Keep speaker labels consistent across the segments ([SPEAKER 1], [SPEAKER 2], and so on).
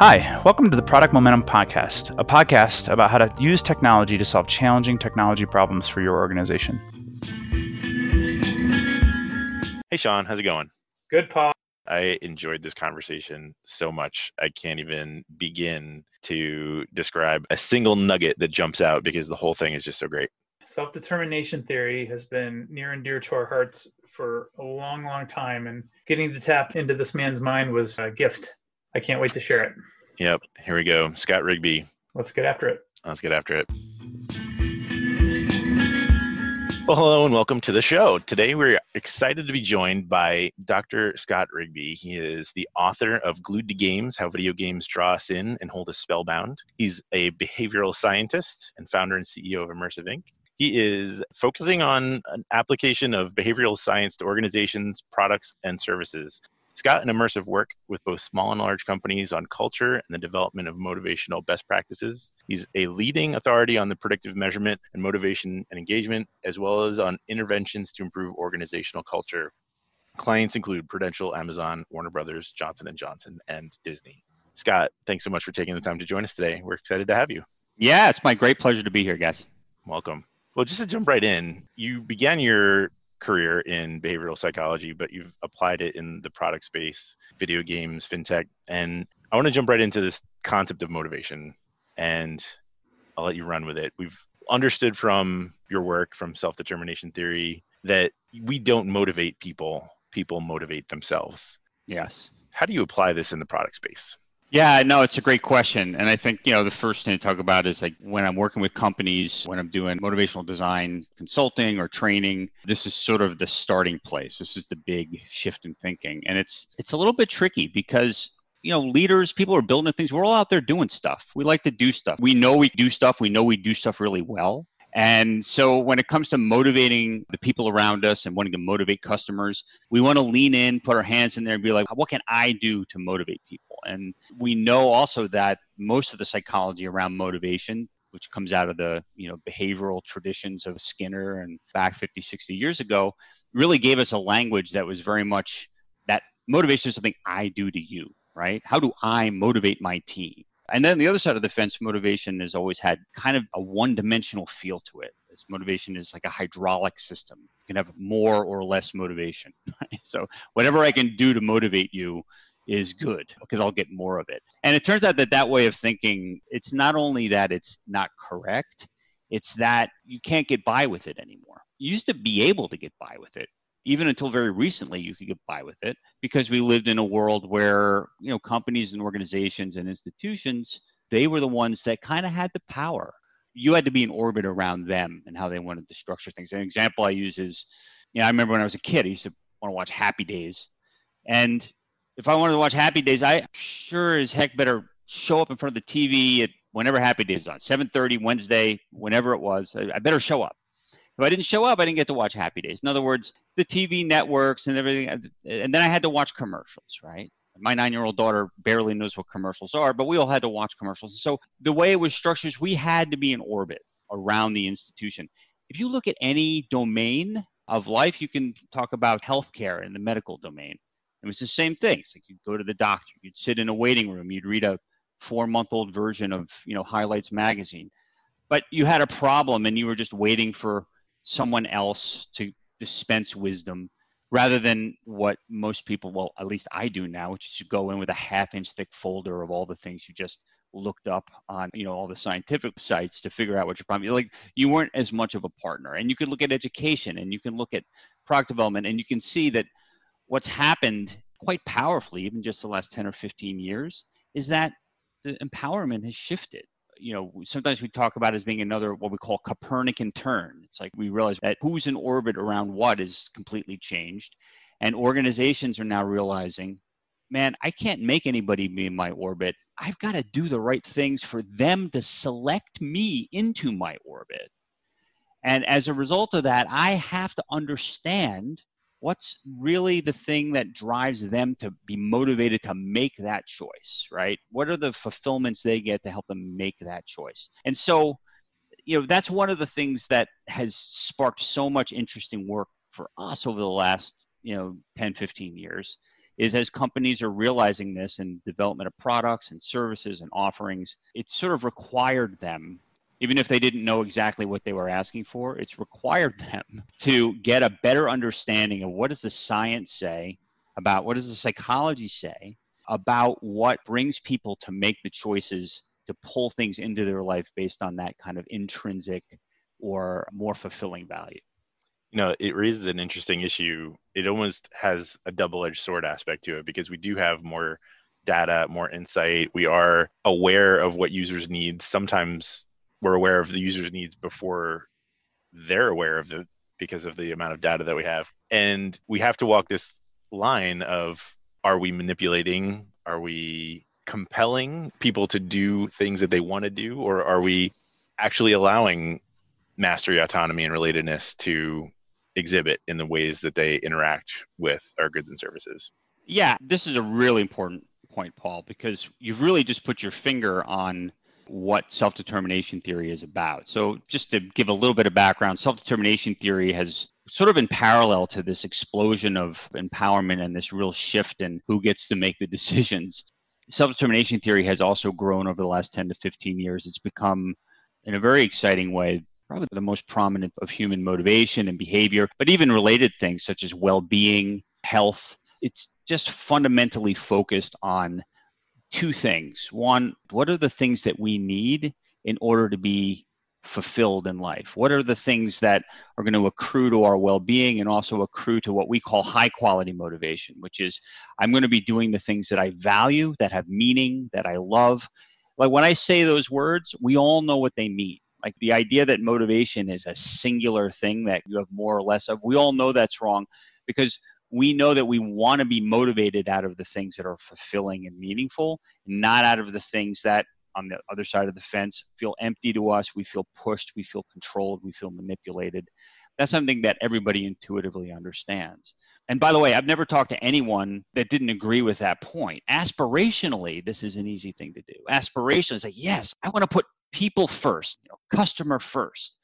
[SPEAKER 1] Hi, welcome to the Product Momentum Podcast, a podcast about how to use technology to solve challenging technology problems for your organization.
[SPEAKER 2] Hey, Sean, how's it going?
[SPEAKER 1] Good, Paul.
[SPEAKER 2] I enjoyed this conversation so much. I can't even begin to describe a single nugget that jumps out because the whole thing is just so great.
[SPEAKER 1] Self determination theory has been near and dear to our hearts for a long, long time. And getting to tap into this man's mind was a gift. I can't wait to share it.
[SPEAKER 2] Yep. Here we go. Scott Rigby.
[SPEAKER 1] Let's get after it.
[SPEAKER 2] Let's get after it. Well, hello and welcome to the show. Today we're excited to be joined by Dr. Scott Rigby. He is the author of Glued to Games How Video Games Draw Us In and Hold Us Spellbound. He's a behavioral scientist and founder and CEO of Immersyve Inc. He is focusing on an application of behavioral science to organizations, products, and services. Scott and Immersyve work with both small and large companies on culture and the development of motivational best practices. He's a leading authority on the predictive measurement and motivation and engagement, as well as on interventions to improve organizational culture. Clients include Prudential, Amazon, Warner Brothers, Johnson and Johnson, and Disney. Scott, thanks so much for taking the time to join us today. We're excited to have you.
[SPEAKER 3] Yeah, it's my great pleasure to be here, guys.
[SPEAKER 2] Welcome. Well, just to jump right in, you began your career in behavioral psychology, but you've applied it in the product space, video games, fintech. And I want to jump right into this concept of motivation and I'll let you run with it. We've understood from your work, from self determination theory, that we don't motivate people, people motivate themselves.
[SPEAKER 3] Yes.
[SPEAKER 2] How do you apply this in the product space?
[SPEAKER 3] Yeah, no, it's a great question. And I think, you know, the first thing to talk about is like when I'm working with companies, when I'm doing motivational design consulting or training, this is sort of the starting place. This is the big shift in thinking. And it's it's a little bit tricky because you know, leaders, people are building things. We're all out there doing stuff. We like to do stuff. We know we do stuff. We know we do stuff really well. And so when it comes to motivating the people around us and wanting to motivate customers, we want to lean in, put our hands in there and be like, what can I do to motivate people? And we know also that most of the psychology around motivation which comes out of the you know behavioral traditions of Skinner and back 50 60 years ago really gave us a language that was very much that motivation is something I do to you right how do I motivate my team and then the other side of the fence, motivation has always had kind of a one dimensional feel to it. This motivation is like a hydraulic system. You can have more or less motivation. Right? So whatever I can do to motivate you is good because I'll get more of it. And it turns out that that way of thinking, it's not only that it's not correct, it's that you can't get by with it anymore. You used to be able to get by with it even until very recently you could get by with it because we lived in a world where you know companies and organizations and institutions they were the ones that kind of had the power. You had to be in orbit around them and how they wanted to structure things. An example i use is you know i remember when i was a kid i used to want to watch happy days. And if i wanted to watch happy days i sure as heck better show up in front of the tv at whenever happy days is on 7.30 wednesday whenever it was. I better show up if I didn't show up, I didn't get to watch Happy Days. In other words, the TV networks and everything, uh, and then I had to watch commercials, right? My nine-year-old daughter barely knows what commercials are, but we all had to watch commercials. So the way it was structured, is we had to be in orbit around the institution. If you look at any domain of life, you can talk about healthcare in the medical domain. It was the same thing. It's like you'd go to the doctor, you'd sit in a waiting room, you'd read a four-month-old version of you know Highlights magazine, but you had a problem and you were just waiting for someone else to dispense wisdom rather than what most people, well, at least I do now, which is to go in with a half inch thick folder of all the things you just looked up on, you know, all the scientific sites to figure out what your problem is. Like you weren't as much of a partner. And you can look at education and you can look at product development and you can see that what's happened quite powerfully, even just the last 10 or 15 years, is that the empowerment has shifted you know, sometimes we talk about as being another what we call Copernican turn. It's like we realize that who's in orbit around what is completely changed. And organizations are now realizing, man, I can't make anybody be in my orbit. I've got to do the right things for them to select me into my orbit. And as a result of that, I have to understand what's really the thing that drives them to be motivated to make that choice right? What are the fulfillments they get to help them make that choice? And so you know that's one of the things that has sparked so much interesting work for us over the last you know 10 15 years is as companies are realizing this in development of products and services and offerings, it's sort of required them even if they didn't know exactly what they were asking for, it's required them to get a better understanding of what does the science say about what does the psychology say about what brings people to make the choices to pull things into their life based on that kind of intrinsic or more fulfilling value
[SPEAKER 2] you know, it raises an interesting issue. It almost has a double edged sword aspect to it because we do have more data, more insight. We are aware of what users need. Sometimes we're aware of the user's needs before they're aware of it because of the amount of data that we have. And we have to walk this line of are we manipulating? Are we compelling people to do things that they want to do? Or are we actually allowing mastery, autonomy, and relatedness to exhibit in the ways that they interact with our goods and services.
[SPEAKER 3] Yeah, this is a really important point, Paul, because you've really just put your finger on what self determination theory is about. So, just to give a little bit of background, self determination theory has sort of in parallel to this explosion of empowerment and this real shift in who gets to make the decisions. Self determination theory has also grown over the last 10 to 15 years. It's become, in a very exciting way, probably the most prominent of human motivation and behavior, but even related things such as well being, health. It's just fundamentally focused on two things. One, what are the things that we need in order to be fulfilled in life? What are the things that are going to accrue to our well being and also accrue to what we call high quality motivation, which is I'm going to be doing the things that I value, that have meaning, that I love. Like when I say those words, we all know what they mean. Like the idea that motivation is a singular thing that you have more or less of, we all know that's wrong because we know that we want to be motivated out of the things that are fulfilling and meaningful, not out of the things that on the other side of the fence feel empty to us. We feel pushed, we feel controlled, we feel manipulated. That's something that everybody intuitively understands. And by the way, I've never talked to anyone that didn't agree with that point. Aspirationally, this is an easy thing to do. Aspirationally, say, yes, I want to put people first, you know, customer first.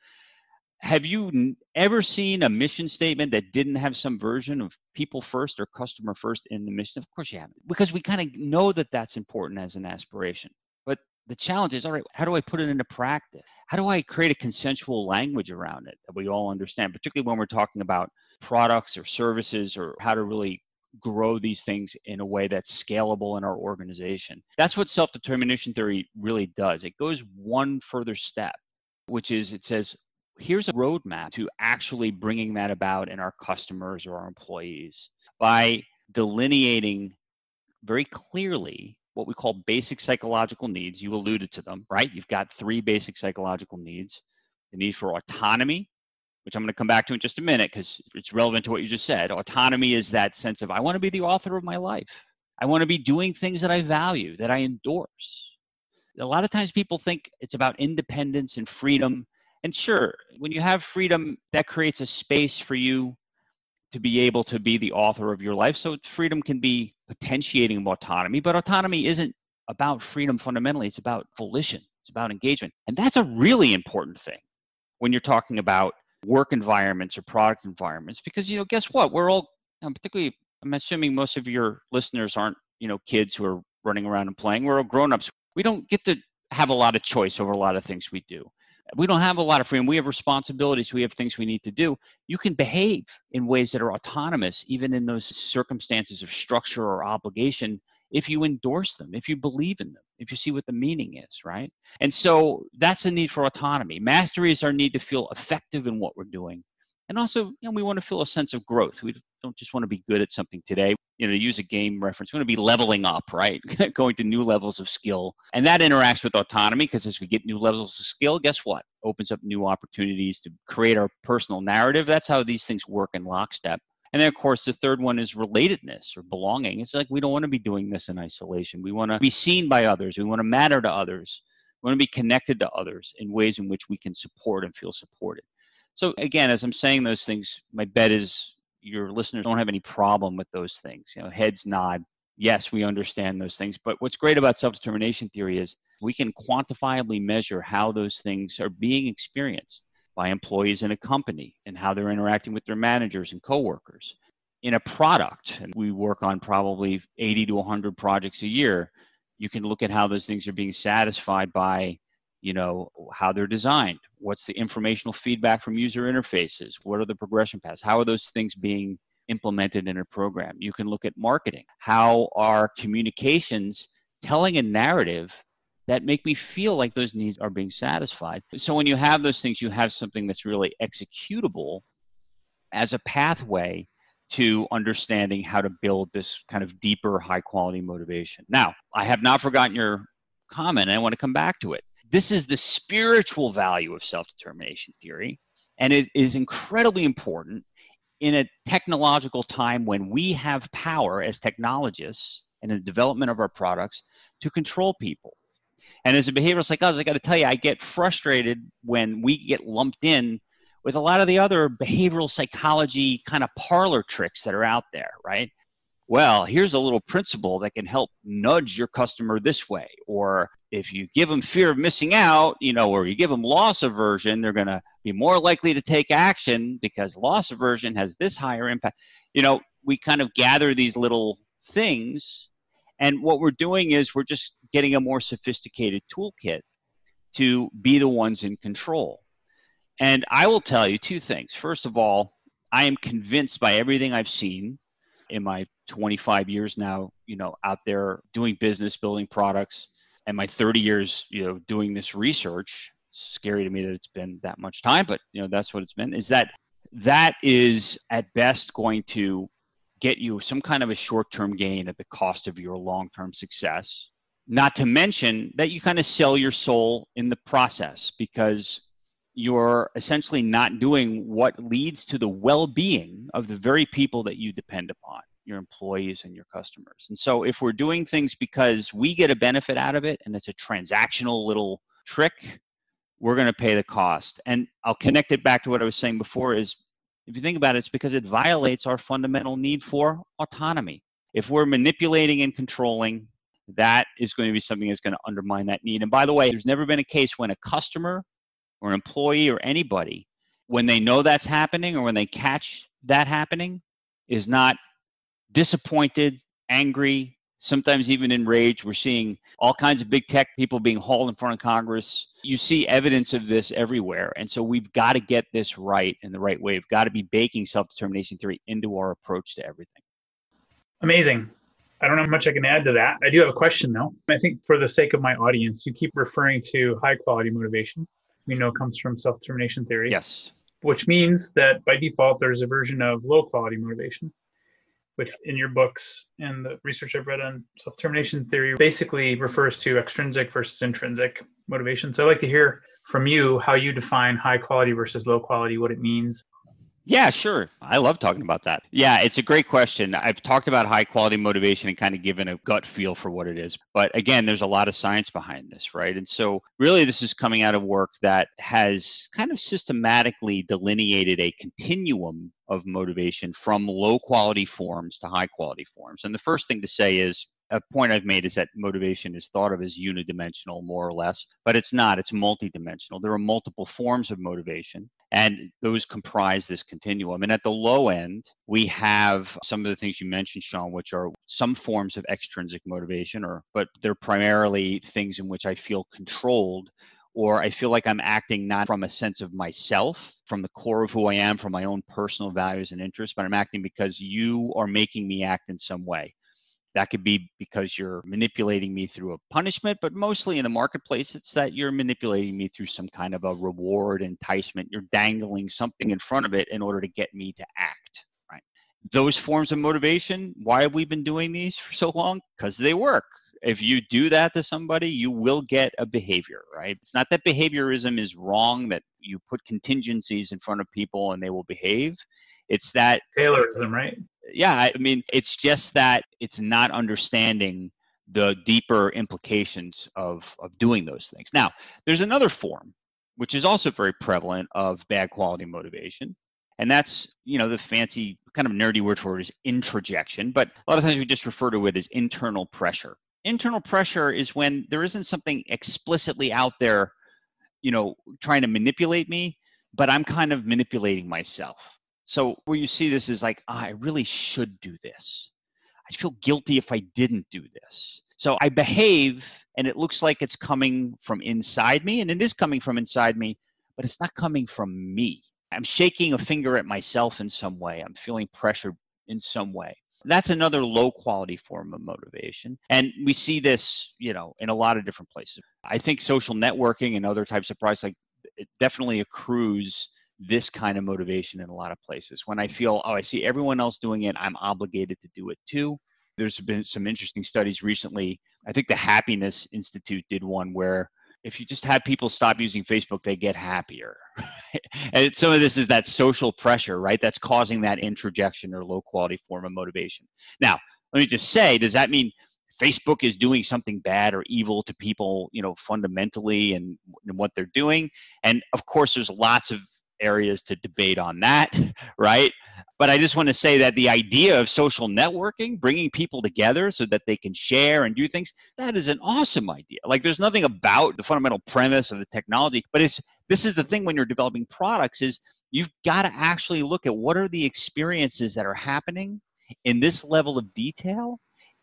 [SPEAKER 3] Have you ever seen a mission statement that didn't have some version of people first or customer first in the mission? Of course you haven't, because we kind of know that that's important as an aspiration. But the challenge is, all right, how do I put it into practice? How do I create a consensual language around it that we all understand, particularly when we're talking about products or services or how to really grow these things in a way that's scalable in our organization. That's what self determination theory really does. It goes one further step, which is it says, here's a roadmap to actually bringing that about in our customers or our employees by delineating very clearly what we call basic psychological needs. You alluded to them, right? You've got three basic psychological needs the need for autonomy, which I'm going to come back to in just a minute because it's relevant to what you just said. Autonomy is that sense of I want to be the author of my life. I want to be doing things that I value, that I endorse. A lot of times people think it's about independence and freedom. And sure, when you have freedom, that creates a space for you to be able to be the author of your life. So freedom can be potentiating autonomy, but autonomy isn't about freedom fundamentally. It's about volition, it's about engagement. And that's a really important thing when you're talking about work environments or product environments because you know guess what we're all um, particularly i'm assuming most of your listeners aren't you know kids who are running around and playing we're all grown-ups we don't get to have a lot of choice over a lot of things we do we don't have a lot of freedom we have responsibilities we have things we need to do you can behave in ways that are autonomous even in those circumstances of structure or obligation if you endorse them, if you believe in them, if you see what the meaning is, right? And so that's a need for autonomy. Mastery is our need to feel effective in what we're doing. And also, you know, we want to feel a sense of growth. We don't just want to be good at something today. You know, to use a game reference, we want to be leveling up, right? Going to new levels of skill. And that interacts with autonomy because as we get new levels of skill, guess what? Opens up new opportunities to create our personal narrative. That's how these things work in lockstep. And then, of course, the third one is relatedness or belonging. It's like we don't want to be doing this in isolation. We want to be seen by others. We want to matter to others. We want to be connected to others in ways in which we can support and feel supported. So, again, as I'm saying those things, my bet is your listeners don't have any problem with those things. You know, heads nod. Yes, we understand those things. But what's great about self determination theory is we can quantifiably measure how those things are being experienced by employees in a company and how they're interacting with their managers and coworkers in a product, and we work on probably 80 to 100 projects a year, you can look at how those things are being satisfied by you know how they're designed. What's the informational feedback from user interfaces? What are the progression paths? How are those things being implemented in a program? You can look at marketing. How are communications telling a narrative that make me feel like those needs are being satisfied? So when you have those things you have something that's really executable as a pathway to understanding how to build this kind of deeper high quality motivation. Now i have not forgotten your comment and i want to come back to it this is the spiritual value of self determination theory. And it is incredibly important in a technological time when we have power as technologists and in the development of our products to control people. And as a behavioral psychologist, I got to tell you, I get frustrated when we get lumped in with a lot of the other behavioral psychology kind of parlor tricks that are out there, right? well, here's a little principle that can help nudge your customer this way. Or if you give them fear of missing out, you know, or you give them loss aversion, they're going to be more likely to take action because loss aversion has this higher impact. You know, we kind of gather these little things. And what we're doing is we're just getting a more sophisticated toolkit to be the ones in control. And I will tell you two things. First of all, I am convinced by everything I've seen in my 25 years now, you know, out there doing business, building products, and my 30 years, you know, doing this research. Scary to me that it's been that much time, but you know, that's what it's been. Is that that is at best going to get you some kind of a short-term gain at the cost of your long-term success. Not to mention that you kind of sell your soul in the process because you're essentially not doing what leads to the well-being of the very people that you depend upon your employees and your customers. And so if we're doing things because we get a benefit out of it and it's a transactional little trick, we're going to pay the cost. And I'll connect it back to what I was saying before is if you think about it, it's because it violates our fundamental need for autonomy. If we're manipulating and controlling, that is going to be something that's going to undermine that need. And by the way, there's never been a case when a customer or an employee or anybody, when they know that's happening or when they catch that happening, is not disappointed, angry, sometimes even enraged. We're seeing all kinds of big tech people being hauled in front of Congress. You see evidence of this everywhere. And so we've got to get this right in the right way. We've got to be baking self determination theory into our approach to everything.
[SPEAKER 1] Amazing. I don't know much I can add to that. I do have a question though. I think for the sake of my audience, you keep referring to high quality motivation. We know comes from self determination theory.
[SPEAKER 3] Yes.
[SPEAKER 1] Which means that by default, there's a version of low quality motivation which in your books and the research I've read on self determination theory basically refers to extrinsic versus intrinsic motivation. So I'd like to hear from you how you define high quality versus low quality, what it means.
[SPEAKER 3] Yeah, sure. I love talking about that. Yeah, it's a great question. I've talked about high quality motivation and kind of given a gut feel for what it is. But again, there's a lot of science behind this, right? And so, really, this is coming out of work that has kind of systematically delineated a continuum of motivation from low quality forms to high quality forms. And the first thing to say is a point I've made is that motivation is thought of as unidimensional, more or less, but it's not. It's multidimensional. There are multiple forms of motivation, and those comprise this continuum. And at the low end, we have some of the things you mentioned, Sean, which are some forms of extrinsic motivation, or but they're primarily things in which I feel controlled or I feel like I'm acting not from a sense of myself, from the core of who I am, from my own personal values and interests, but I'm acting because you are making me act in some way. That could be because you're manipulating me through a punishment, but mostly in the marketplace, it's that you're manipulating me through some kind of a reward, enticement. You're dangling something in front of it in order to get me to act. Right? Those forms of motivation, why have we been doing these for so long? Because they work. If you do that to somebody, you will get a behavior, right? It's not that behaviorism is wrong, that you put contingencies in front of people and they will behave. It's that
[SPEAKER 1] Taylorism, right?
[SPEAKER 3] Yeah, I mean, it's just that it's not understanding the deeper implications of, of doing those things. Now, there's another form, which is also very prevalent of bad quality motivation. And that's, you know, the fancy kind of nerdy word for it is introjection. But a lot of times we just refer to it as internal pressure. Internal pressure is when there isn't something explicitly out there, you know, trying to manipulate me, but I'm kind of manipulating myself So where you see this is like, oh, I really should do this. I feel guilty if I didn't do this. So I behave and it looks like it's coming from inside me and it is coming from inside me, but it's not coming from me. I'm shaking a finger at myself in some way. I'm feeling pressure in some way. That's another low quality form of motivation. And we see this, you know, in a lot of different places. I think social networking and other types of products like it definitely accrues this kind of motivation in a lot of places. When I feel, oh, I see everyone else doing it, I'm obligated to do it too. There's been some interesting studies recently. I think the Happiness Institute did one where if you just have people stop using Facebook, they get happier. and some of this is that social pressure, right? That's causing that introjection or low quality form of motivation. Now, let me just say, does that mean Facebook is doing something bad or evil to people, you know, fundamentally and, and what they're doing? And of course, there's lots of areas to debate on that, right? But I just want to say that the idea of social networking, bringing people together so that they can share and do things, that is an awesome idea. Like there's nothing about the fundamental premise of the technology, but it's this is the thing when you're developing products is you've got to actually look at what are the experiences that are happening in this level of detail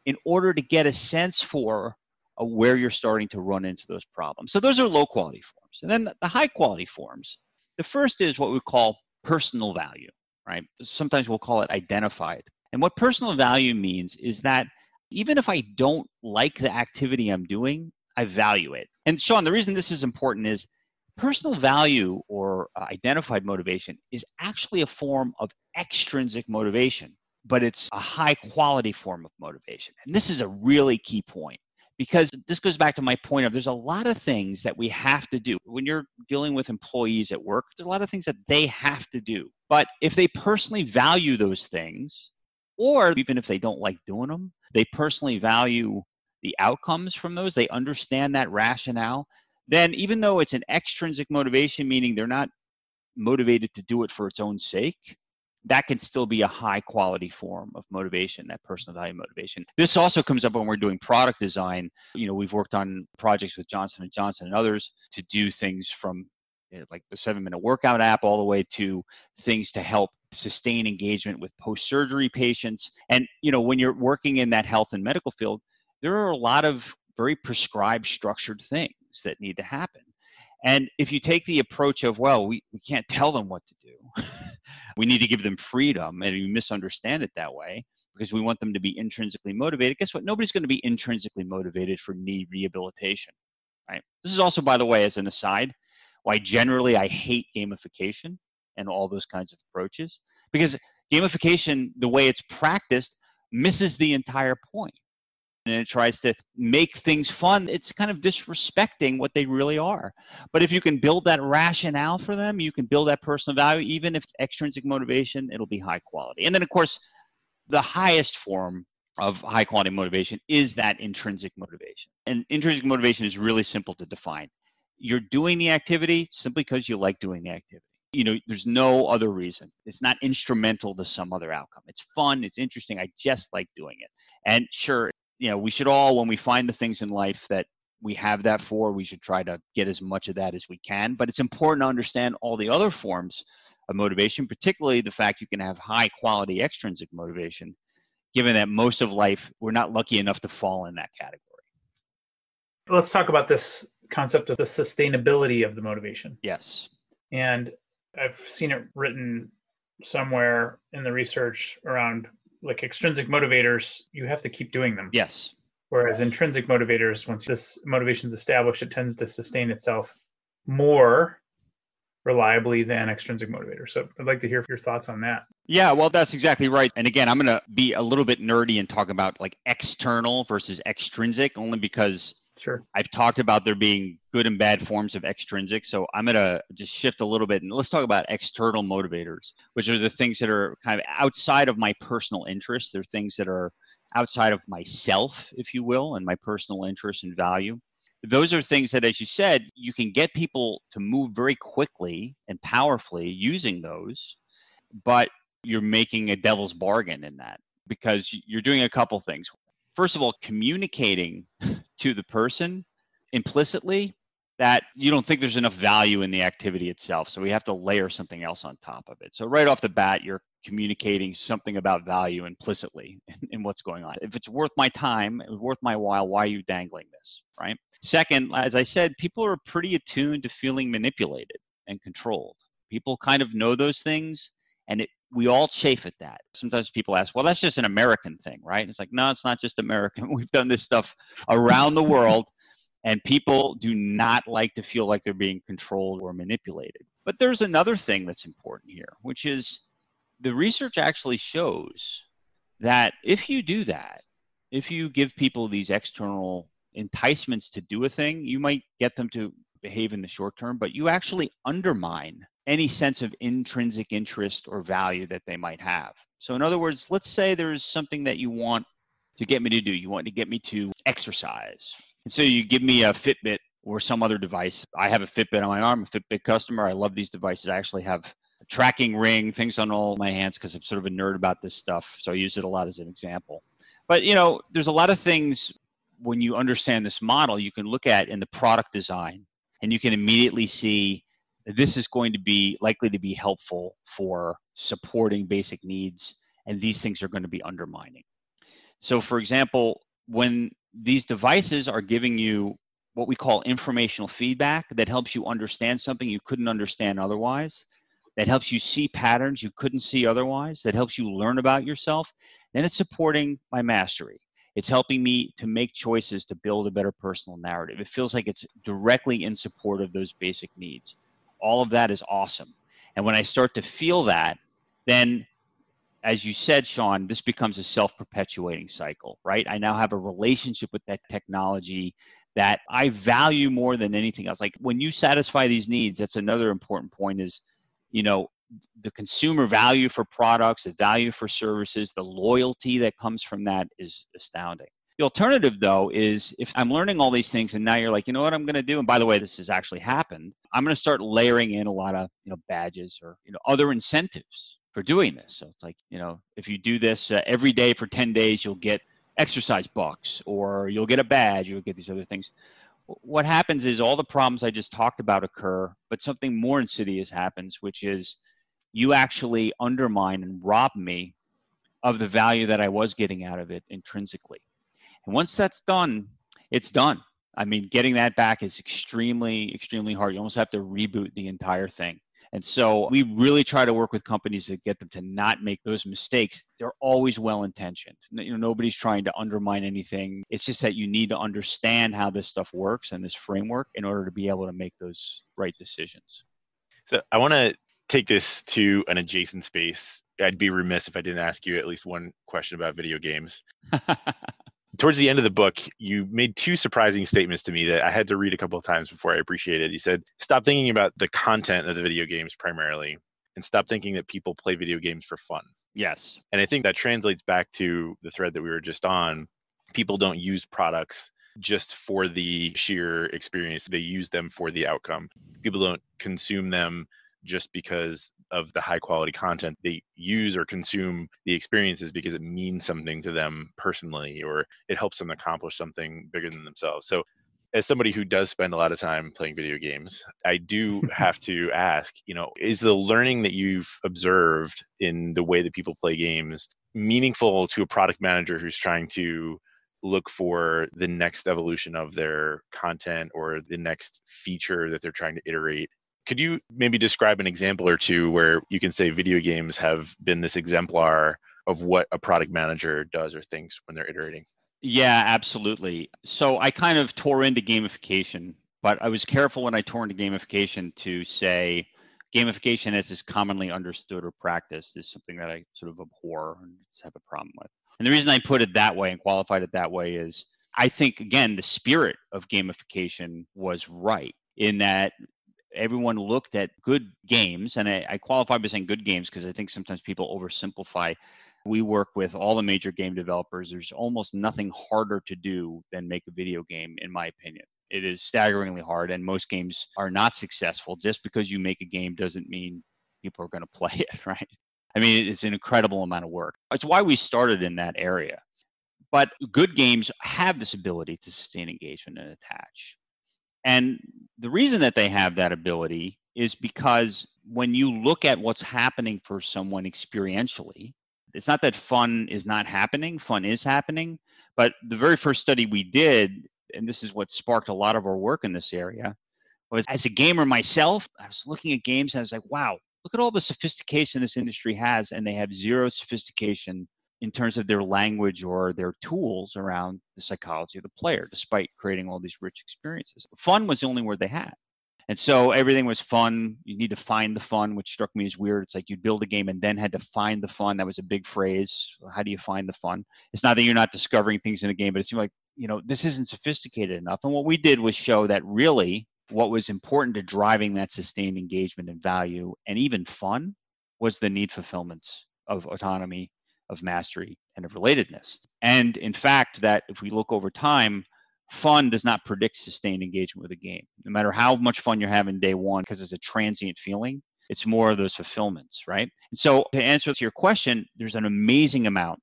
[SPEAKER 3] in order to get a sense for uh, where you're starting to run into those problems. So those are low quality forms. And then the high quality forms the first is what we call personal value, right? Sometimes we'll call it identified. And what personal value means is that even if I don't like the activity I'm doing, I value it. And Sean, the reason this is important is personal value or uh, identified motivation is actually a form of extrinsic motivation, but it's a high quality form of motivation. And this is a really key point because this goes back to my point of there's a lot of things that we have to do. When you're dealing with employees at work there's a lot of things that they have to do. But if they personally value those things or even if they don't like doing them they personally value the outcomes from those they understand that rationale then even though it's an extrinsic motivation meaning they're not motivated to do it for its own sake that can still be a high quality form of motivation that personal value motivation. This also comes up when we're doing product design. You know we've worked on projects with johnson and johnson and others to do things from eh, like the seven minute workout app all the way to things to help sustain engagement with post surgery patients. And you know when you're working in that health and medical field there are a lot of very prescribed structured things that need to happen and if you take the approach of well we, we can't tell them what to do we need to give them freedom and you misunderstand it that way because we want them to be intrinsically motivated guess what? Nobody's going to be intrinsically motivated for knee rehabilitation right? This is also by the way as an aside why generally i hate gamification and all those kinds of approaches because gamification the way it's practiced misses the entire point and it tries to make things fun, it's kind of disrespecting what they really are. But if you can build that rationale for them, you can build that personal value, even if it's extrinsic motivation, it'll be high quality. And then, of course, the highest form of high quality motivation is that intrinsic motivation. And intrinsic motivation is really simple to define. You're doing the activity simply because you like doing the activity. You know, there's no other reason. It's not instrumental to some other outcome. It's fun, it's interesting. I just like doing it. And sure, you know, we should all, when we find the things in life that we have that for, we should try to get as much of that as we can. But it's important to understand all the other forms of motivation, particularly the fact you can have high quality extrinsic motivation, given that most of life, we're not lucky enough to fall in that category.
[SPEAKER 1] Let's talk about this concept of the sustainability of the motivation.
[SPEAKER 3] Yes.
[SPEAKER 1] And I've seen it written somewhere in the research around like extrinsic motivators, you have to keep doing them.
[SPEAKER 3] Yes.
[SPEAKER 1] Whereas intrinsic motivators, once this motivation is established, it tends to sustain itself more reliably than extrinsic motivators. So I'd like to hear your thoughts on that.
[SPEAKER 3] Yeah, well, that's exactly right. And again, I'm going to be a little bit nerdy and talk about like external versus extrinsic, only because
[SPEAKER 1] Sure.
[SPEAKER 3] I've talked about there being good and bad forms of extrinsic. So I'm going to just shift a little bit and let's talk about external motivators, which are the things that are kind of outside of my personal interests. They're things that are outside of myself, if you will, and my personal interests and value. Those are things that, as you said, you can get people to move very quickly and powerfully using those, but you're making a devil's bargain in that because you're doing a couple things first of all, communicating to the person implicitly that you don't think there's enough value in the activity itself. So we have to layer something else on top of it. So right off the bat, you're communicating something about value implicitly in, what's going on. If it's worth my time, worth my while, why are you dangling this? Right. Second, as I said, people are pretty attuned to feeling manipulated and controlled. People kind of know those things and it, we all chafe at that. Sometimes people ask, well, that's just an American thing, right? And It's like, no, it's not just American. We've done this stuff around the world and people do not like to feel like they're being controlled or manipulated. But there's another thing that's important here, which is the research actually shows that if you do that, if you give people these external enticements to do a thing, you might get them to behave in the short term, but you actually undermine any sense of intrinsic interest or value that they might have. So, in other words, let's say there's something that you want to get me to do. You want to get me to exercise. And so you give me a Fitbit or some other device. I have a Fitbit on my arm, a Fitbit customer. I love these devices. I actually have a tracking ring, things on all my hands because I'm sort of a nerd about this stuff. So I use it a lot as an example. But you know, there's a lot of things when you understand this model, you can look at in the product design and you can immediately see this is going to be likely to be helpful for supporting basic needs and these things are going to be undermining. So for example, when these devices are giving you what we call informational feedback that helps you understand something you couldn't understand otherwise, that helps you see patterns you couldn't see otherwise, that helps you learn about yourself, then it's supporting my mastery. It's helping me to make choices to build a better personal narrative. It feels like it's directly in support of those basic needs. All of that is awesome. And when I start to feel that, then as you said, Sean, this becomes a self perpetuating cycle, right? I now have a relationship with that technology that I value more than anything else. Like when you satisfy these needs, that's another important point is, you know, the consumer value for products, the value for services, the loyalty that comes from that is astounding. The alternative, though, is if I'm learning all these things and now you're like, you know what I'm going to do? And by the way, this has actually happened. I'm going to start layering in a lot of, you know, badges or, you know, other incentives for doing this. So it's like, you know, if you do this uh, every day for 10 days, you'll get exercise bucks or you'll get a badge, you'll get these other things. What happens is all the problems I just talked about occur, but something more insidious happens, which is you actually undermine and rob me of the value that I was getting out of it intrinsically. And once that's done, it's done. I mean, getting that back is extremely, extremely hard. You almost have to reboot the entire thing. And so we really try to work with companies to get them to not make those mistakes. They're always well intentioned. You know, nobody's trying to undermine anything. It's just that you need to understand how this stuff works and this framework in order to be able to make those right decisions.
[SPEAKER 2] So I want to take this to an adjacent space. I'd be remiss if I didn't ask you at least one question about video games. towards the end of the book, you made two surprising statements to me that I had to read a couple of times before I appreciated. You said, "Stop thinking about the content of the video games primarily, and stop thinking that people play video games for fun."
[SPEAKER 3] Yes.
[SPEAKER 2] And I think that translates back to the thread that we were just on. People don't use products just for the sheer experience; they use them for the outcome. People don't consume them just because of the high quality content they use or consume the experiences because it means something to them personally or it helps them accomplish something bigger than themselves. So as somebody who does spend a lot of time playing video games, I do have to ask, you know, is the learning that you've observed in the way that people play games meaningful to a product manager who's trying to look for the next evolution of their content or the next feature that they're trying to iterate could you maybe describe an example or two where you can say video games have been this exemplar of what a product manager does or thinks when they're iterating?
[SPEAKER 3] Yeah, absolutely. So I kind of tore into gamification, but I was careful when I tore into gamification to say gamification as is commonly understood or practiced is something that I sort of abhor and have a problem with. And the reason I put it that way and qualified it that way is I think, again, the spirit of gamification was right in that everyone looked at good games, and I, I qualify by saying good games because I think sometimes people oversimplify. We work with all the major game developers. There's almost nothing harder to do than make a video game, in my opinion. It is staggeringly hard, and most games are not successful. Just because you make a game doesn't mean people are going to play it, right? I mean, it's an incredible amount of work. It's why we started in that area. But good games have this ability to sustain engagement and attach. And the reason that they have that ability is because when you look at what's happening for someone experientially, it's not that fun is not happening, fun is happening. But the very first study we did, and this is what sparked a lot of our work in this area, was as a gamer myself, I was looking at games and I was like, wow, look at all the sophistication this industry has, and they have zero sophistication in terms of their language or their tools around the psychology of the player, despite creating all these rich experiences. Fun was the only word they had. And so everything was fun. You need to find the fun, which struck me as weird. It's like you build a game and then had to find the fun. That was a big phrase. How do you find the fun? It's not that you're not discovering things in a game, but it seemed like, you know, this isn't sophisticated enough. And what we did was show that really what was important to driving that sustained engagement and value and even fun was the need fulfillment of autonomy, of mastery, and of relatedness. And in fact, that if we look over time, fun does not predict sustained engagement with a game. No matter how much fun you're having day one, because it's a transient feeling, it's more of those fulfillments, right? And so to answer to your question, there's an amazing amount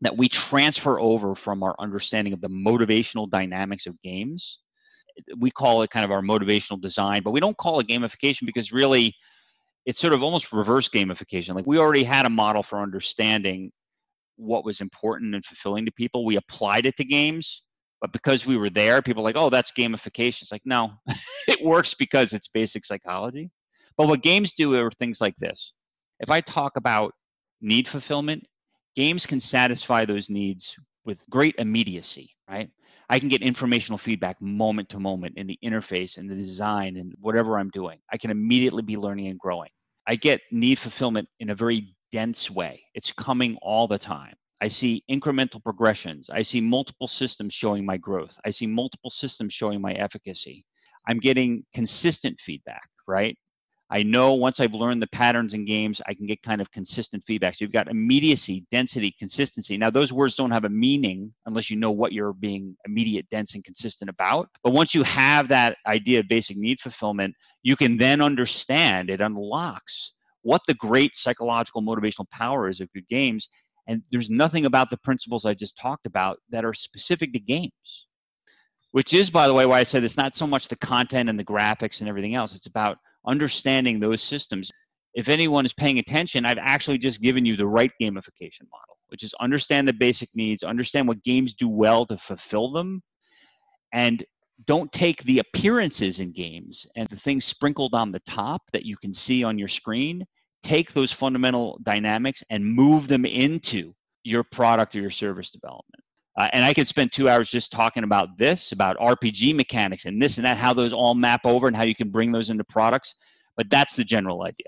[SPEAKER 3] that we transfer over from our understanding of the motivational dynamics of games. We call it kind of our motivational design, but we don't call it gamification because really it's sort of almost reverse gamification. Like we already had a model for understanding what was important and fulfilling to people. We applied it to games but because we were there, people like, oh, that's gamification. It's like, no, it works because it's basic psychology. But what games do are things like this. If I talk about need fulfillment, games can satisfy those needs with great immediacy, right? I can get informational feedback moment to moment in the interface and the design and whatever I'm doing. I can immediately be learning and growing. I get need fulfillment in a very dense way. It's coming all the time. I see incremental progressions. I see multiple systems showing my growth. I see multiple systems showing my efficacy. I'm getting consistent feedback, right? I know once I've learned the patterns in games, I can get kind of consistent feedback. So you've got immediacy, density, consistency. Now, those words don't have a meaning unless you know what you're being immediate, dense, and consistent about. But once you have that idea of basic need fulfillment, you can then understand it unlocks what the great psychological motivational power is of good games and there's nothing about the principles I just talked about that are specific to games, which is, by the way, why I said it's not so much the content and the graphics and everything else. It's about understanding those systems. If anyone is paying attention, I've actually just given you the right gamification model, which is understand the basic needs, understand what games do well to fulfill them, and don't take the appearances in games and the things sprinkled on the top that you can see on your screen take those fundamental dynamics and move them into your product or your service development. Uh, and I could spend two hours just talking about this, about RPG mechanics and this and that, how those all map over and how you can bring those into products. But that's the general idea.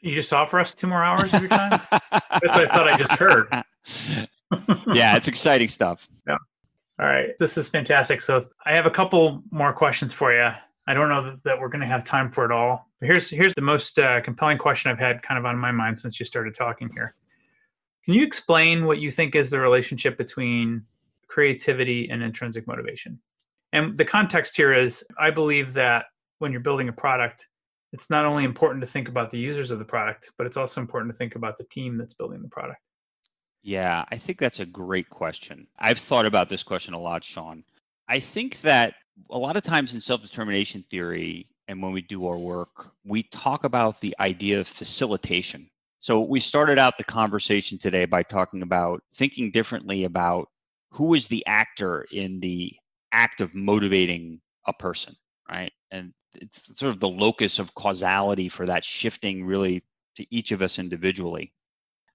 [SPEAKER 1] You just offer us two more hours of your time? that's what I thought I just heard.
[SPEAKER 3] yeah, it's exciting stuff.
[SPEAKER 1] Yeah. All right. This is fantastic. So I have a couple more questions for you. I don't know that, we're going to have time for it all. But here's here's the most uh, compelling question I've had kind of on my mind since you started talking here. Can you explain what you think is the relationship between creativity and intrinsic motivation? And the context here is I believe that when you're building a product, it's not only important to think about the users of the product, but it's also important to think about the team that's building the product.
[SPEAKER 3] Yeah, I think that's a great question. I've thought about this question a lot, Sean. I think that a lot of times in self determination theory, and when we do our work, we talk about the idea of facilitation. So we started out the conversation today by talking about thinking differently about who is the actor in the act of motivating a person, right? And it's sort of the locus of causality for that shifting really to each of us individually.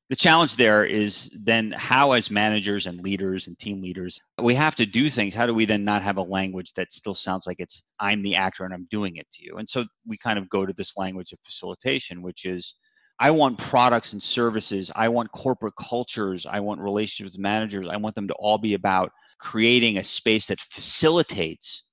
[SPEAKER 3] The challenge there is then how as managers and leaders and team leaders we have to do things. How do we then not have a language that still sounds like it's i'm the actor and i'm doing it to you? And so we kind of go to this language of facilitation which is i want products and services i want corporate cultures i want relationships with managers i want them to all be about creating a space that facilitates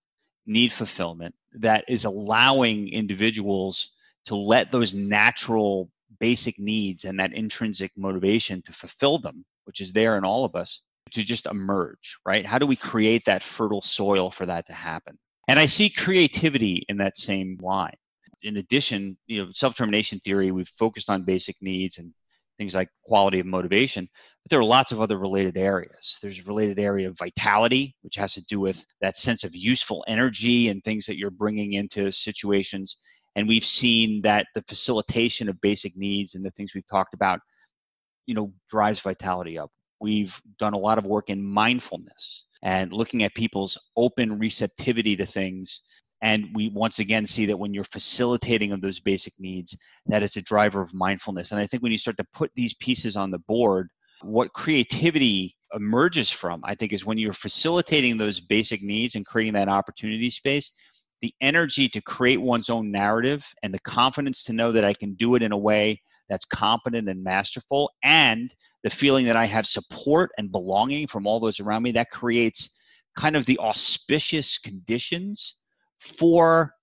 [SPEAKER 3] need fulfillment that is allowing individuals to let those natural basic needs and that intrinsic motivation to fulfill them, which is there in all of us, to just emerge, right? How do we create that fertile soil for that to happen? And I see creativity in that same line. In addition, you know, self-determination theory, we've focused on basic needs and things like quality of motivation. But there are lots of other related areas. There's a related area of vitality, which has to do with that sense of useful energy and things that you're bringing into situations. And we've seen that the facilitation of basic needs and the things we've talked about, you know, drives vitality up. We've done a lot of work in mindfulness and looking at people's open receptivity to things and we once again see that when you're facilitating of those basic needs that is a driver of mindfulness. And i think when you start to put these pieces on the board what creativity emerges from i think is when you're facilitating those basic needs and creating that opportunity space the energy to create one's own narrative and the confidence to know that i can do it in a way that's competent and masterful and the feeling that i have support and belonging from all those around me that creates kind of the auspicious conditions for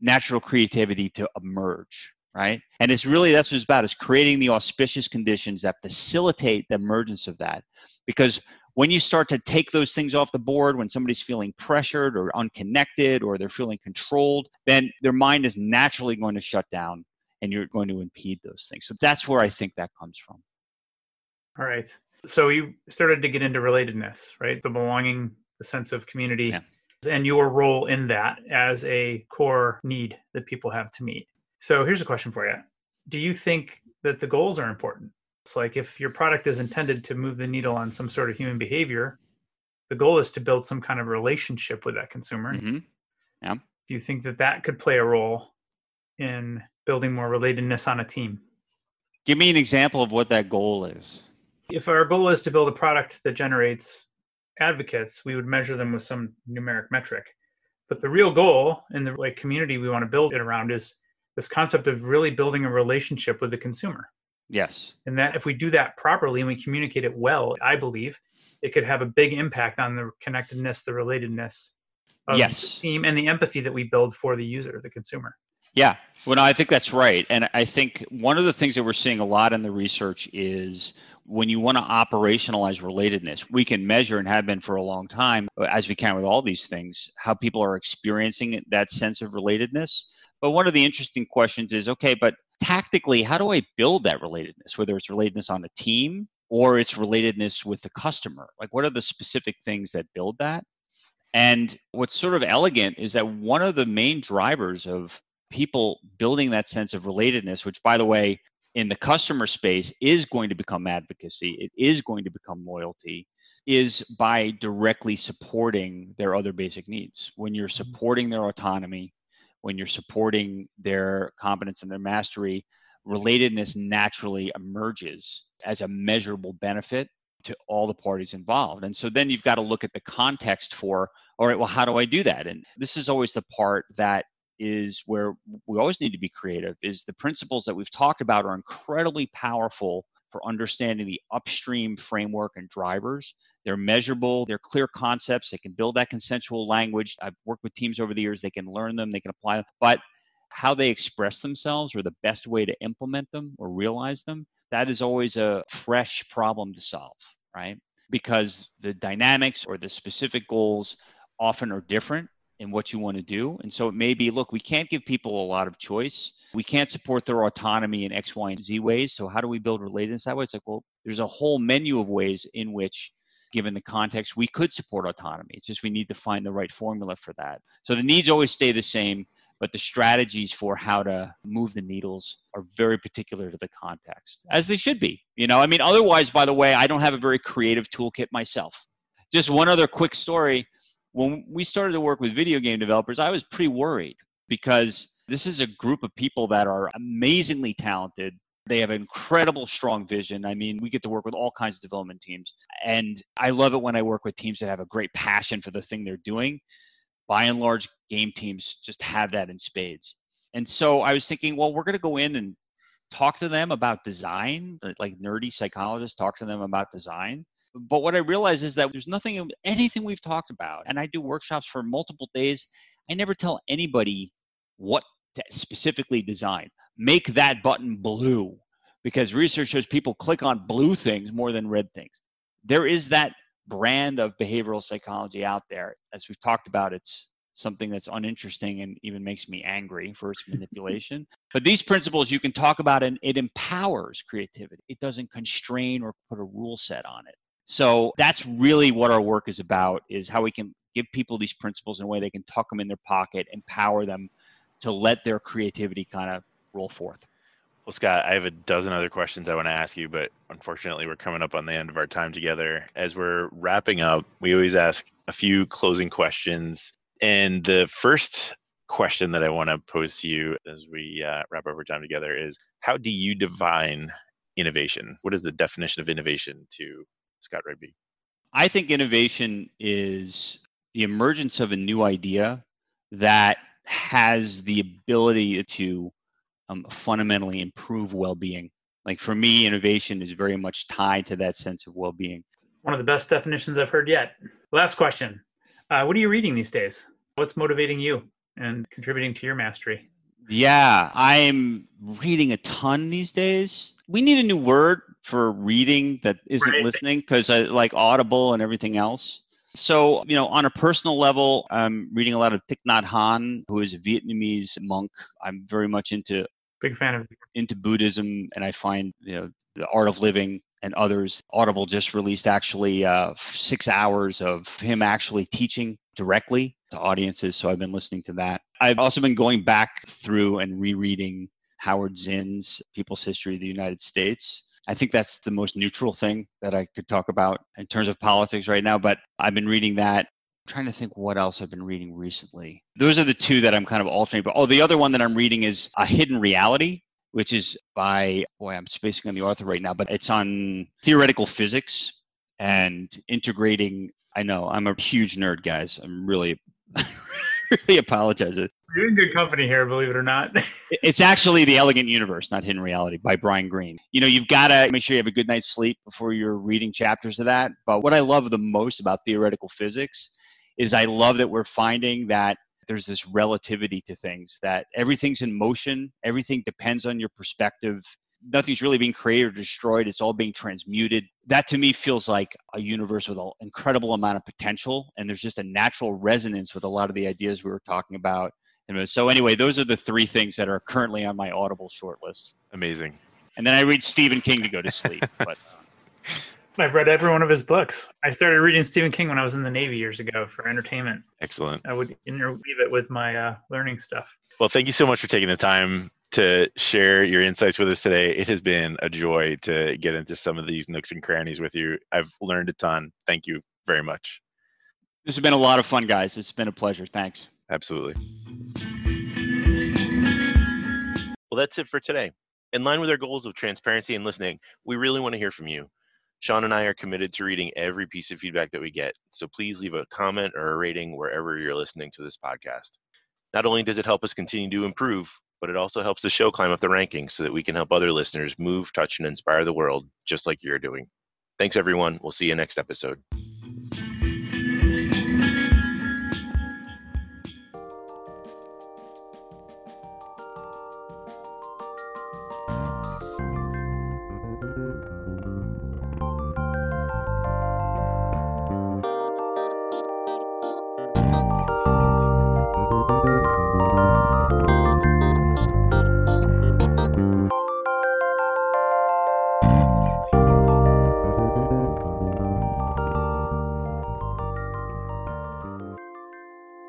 [SPEAKER 3] natural creativity to emerge right? And it's really that's what it's about is creating the auspicious conditions that facilitate the emergence of that. Because when you start to take those things off the board when somebody's feeling pressured or unconnected or they're feeling controlled then their mind is naturally going to shut down and you're going to impede those things. So that's where i think that comes from.
[SPEAKER 1] All right. So you started to get into relatedness right? The belonging the sense of community. Yeah and your role in that as a core need that people have to meet. So here's a question for you. Do you think that the goals are important? It's like if your product is intended to move the needle on some sort of human behavior, the goal is to build some kind of relationship with that consumer.
[SPEAKER 3] Mm-hmm. Yeah.
[SPEAKER 1] Do you think that that could play a role in building more relatedness on a team?
[SPEAKER 3] Give me an example of what that goal is.
[SPEAKER 1] If our goal is to build a product that generates advocates, we would measure them with some numeric metric. But the real goal in the like community we want to build it around is this concept of really building a relationship with the consumer.
[SPEAKER 3] Yes.
[SPEAKER 1] And that if we do that properly and we communicate it well, I believe it could have a big impact on the connectedness, the relatedness of
[SPEAKER 3] yes.
[SPEAKER 1] the team and the empathy that we build for the user, the consumer.
[SPEAKER 3] Yeah. Well, no, I think that's right. And I think one of the things that we're seeing a lot in the research is when you want to operationalize relatedness, we can measure and have been for a long time, uh, as we can with all these things, how people are experiencing that sense of relatedness. But one of the interesting questions is okay, but tactically, how do I build that relatedness, whether it's relatedness on a team or it's relatedness with the customer? Like, what are the specific things that build that? And what's sort of elegant is that one of the main drivers of people building that sense of relatedness, which, by the way, in the customer space is going to become advocacy, it is going to become loyalty, is by directly supporting their other basic needs. When you're mm-hmm. supporting their autonomy, when you're supporting their competence and their mastery, relatedness naturally emerges as a measurable benefit to all the parties involved. And so then you've got to look at the context for, all right, well, how do I do that? And this is always the part that is where we always need to be creative is the principles that we've talked about are incredibly powerful for understanding the upstream framework and drivers. They're measurable they're clear concepts they can build that consensual language. I've worked with teams over the years they can learn them they can apply them but how they express themselves or the best way to implement them or realize them that is always a fresh problem to solve right? Because the dynamics or the specific goals often are different in what you want to do. And so it may be look, we can't give people a lot of choice. We can't support their autonomy in X, Y, and Z ways. So how do we build relatedness that way? It's like, well, there's a whole menu of ways in which, given the context, we could support autonomy. It's just we need to find the right formula for that. So the needs always stay the same, but the strategies for how to move the needles are very particular to the context, as they should be. You know, I mean, otherwise, by the way, I don't have a very creative toolkit myself. Just one other quick story when we started to work with video game developers, I was pretty worried because this is a group of people that are amazingly talented. They have incredible strong vision. I mean, we get to work with all kinds of development teams. And I love it when I work with teams that have a great passion for the thing they're doing. By and large, game teams just have that in spades. And so I was thinking, well, we're going to go in and talk to them about design, like nerdy psychologists talk to them about design. But what I realize is that there's nothing, anything we've talked about, and I do workshops for multiple days. I never tell anybody what to specifically design. Make that button blue because research shows people click on blue things more than red things. There is that brand of behavioral psychology out there. As we've talked about, it's something that's uninteresting and even makes me angry for its manipulation. but these principles you can talk about and it empowers creativity. It doesn't constrain or put a rule set on it. So that's really what our work is about is how we can give people these principles in a way they can tuck them in their pocket, empower them to let their creativity kind of roll forth.
[SPEAKER 2] Well, Scott, I have a dozen other questions I want to ask you, but unfortunately, we're coming up on the end of our time together. As we're wrapping up, we always ask a few closing questions. And the first question that I want to pose to you as we uh, wrap up our time together is How do you define innovation? What is the definition of innovation to Scott Rigby?
[SPEAKER 3] I think innovation is the emergence of a new idea that has the ability to um, fundamentally improve well-being. Like for me, innovation is very much tied to that sense of well-being.
[SPEAKER 1] One of the best definitions I've heard yet. Last question: uh, What are you reading these days? What's motivating you and contributing to your mastery?
[SPEAKER 3] Yeah, I'm reading a ton these days. We need a new word for reading that isn't right. listening because I like Audible and everything else. So, you know, on a personal level, I'm reading a lot of Thich Nhat Hanh, who is a Vietnamese monk. I'm very much into
[SPEAKER 1] Big fan of
[SPEAKER 3] into Buddhism, and I find you know the Art of Living and others. Audible just released actually uh, six hours of him actually teaching directly to audiences, so I've been listening to that. I've also been going back through and rereading Howard Zinn's People's History of the United States. I think that's the most neutral thing that I could talk about in terms of politics right now. But I've been reading that trying to think what else I've been reading recently. Those are the two that I'm kind of alternating. But oh, the other one that I'm reading is A Hidden Reality, which is by boy, I'm spacing on the author right now, but it's on theoretical physics and integrating. I know I'm a huge nerd, guys. I'm really, really apologize.
[SPEAKER 1] You're in good company here, believe it or not.
[SPEAKER 3] it's actually The Elegant Universe, not Hidden Reality by Brian Greene. You know, you've got to make sure you have a good night's sleep before you're reading chapters of that. But what I love the most about theoretical physics is I love that we're finding that there's this relativity to things that everything's in motion, everything depends on your perspective. Nothing's really being created or destroyed, it's all being transmuted. That to me feels like a universe with an incredible amount of potential, and there's just a natural resonance with a lot of the ideas we were talking about. And so, anyway, those are the three things that are currently on my Audible shortlist.
[SPEAKER 2] Amazing.
[SPEAKER 3] And then I read Stephen King to go to sleep. but
[SPEAKER 1] I've read every one of his books. I started reading Stephen King when I was in the Navy years ago for entertainment.
[SPEAKER 2] Excellent.
[SPEAKER 1] I would interweave it with my uh, learning stuff.
[SPEAKER 2] Well, thank you so much for taking the time to share your insights with us today. It has been a joy to get into some of these nooks and crannies with you. I've learned a ton. Thank you very much.
[SPEAKER 3] This has been a lot of fun, guys. It's been a pleasure. Thanks.
[SPEAKER 2] Absolutely. Well, that's it for today. In line with our goals of transparency and listening, we really want to hear from you. Sean and I are committed to reading every piece of feedback that we get, so please leave a comment or a rating wherever you're listening to this podcast. Not only does it help us continue to improve, but it also helps the show climb up the rankings so that we can help other listeners move, touch, and inspire the world just like you're doing. Thanks, everyone. We'll see you next episode.